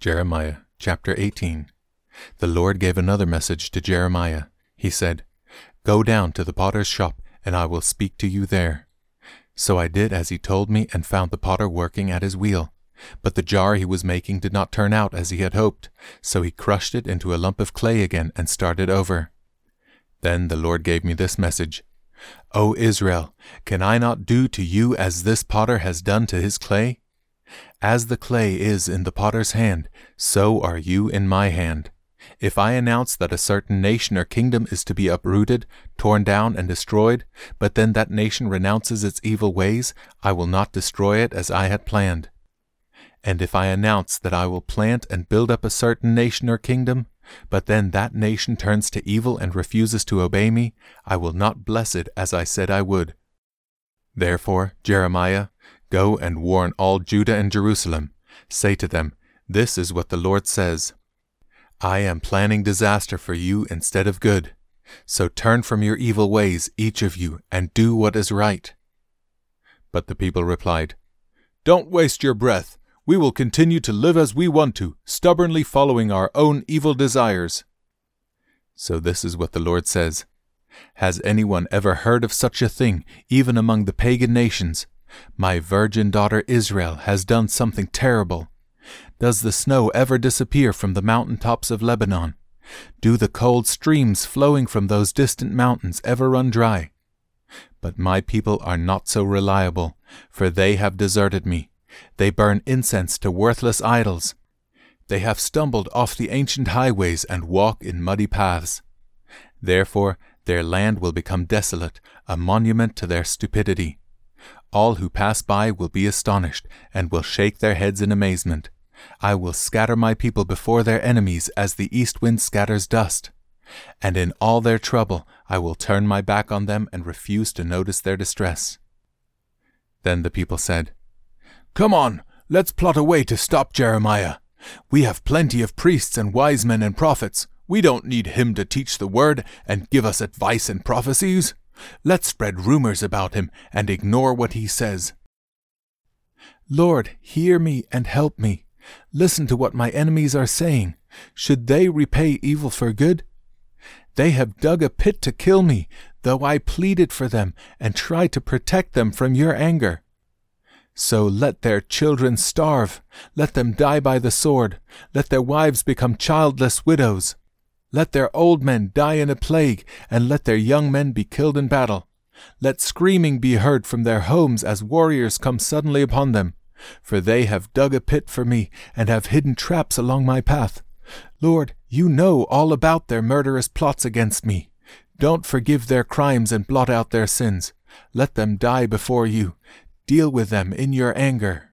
Jeremiah chapter 18. The Lord gave another message to Jeremiah. He said, Go down to the potter's shop, and I will speak to you there. So I did as he told me, and found the potter working at his wheel. But the jar he was making did not turn out as he had hoped, so he crushed it into a lump of clay again and started over. Then the Lord gave me this message O Israel, can I not do to you as this potter has done to his clay? As the clay is in the potter's hand, so are you in my hand. If I announce that a certain nation or kingdom is to be uprooted, torn down, and destroyed, but then that nation renounces its evil ways, I will not destroy it as I had planned. And if I announce that I will plant and build up a certain nation or kingdom, but then that nation turns to evil and refuses to obey me, I will not bless it as I said I would. Therefore, Jeremiah, go and warn all Judah and Jerusalem. Say to them, This is what the Lord says I am planning disaster for you instead of good. So turn from your evil ways, each of you, and do what is right. But the people replied, Don't waste your breath. We will continue to live as we want to, stubbornly following our own evil desires. So this is what the Lord says Has anyone ever heard of such a thing, even among the pagan nations? My virgin daughter Israel has done something terrible. Does the snow ever disappear from the mountain tops of Lebanon? Do the cold streams flowing from those distant mountains ever run dry? But my people are not so reliable, for they have deserted me. They burn incense to worthless idols. They have stumbled off the ancient highways and walk in muddy paths. Therefore, their land will become desolate, a monument to their stupidity. All who pass by will be astonished, and will shake their heads in amazement. I will scatter my people before their enemies as the east wind scatters dust. And in all their trouble I will turn my back on them and refuse to notice their distress. Then the people said, Come on, let's plot a way to stop Jeremiah. We have plenty of priests and wise men and prophets. We don't need him to teach the word and give us advice and prophecies. Let's spread rumors about him and ignore what he says. Lord, hear me and help me. Listen to what my enemies are saying. Should they repay evil for good? They have dug a pit to kill me, though I pleaded for them and tried to protect them from your anger. So let their children starve, let them die by the sword, let their wives become childless widows. Let their old men die in a plague, and let their young men be killed in battle. Let screaming be heard from their homes as warriors come suddenly upon them. For they have dug a pit for me, and have hidden traps along my path. Lord, you know all about their murderous plots against me. Don't forgive their crimes and blot out their sins. Let them die before you. Deal with them in your anger.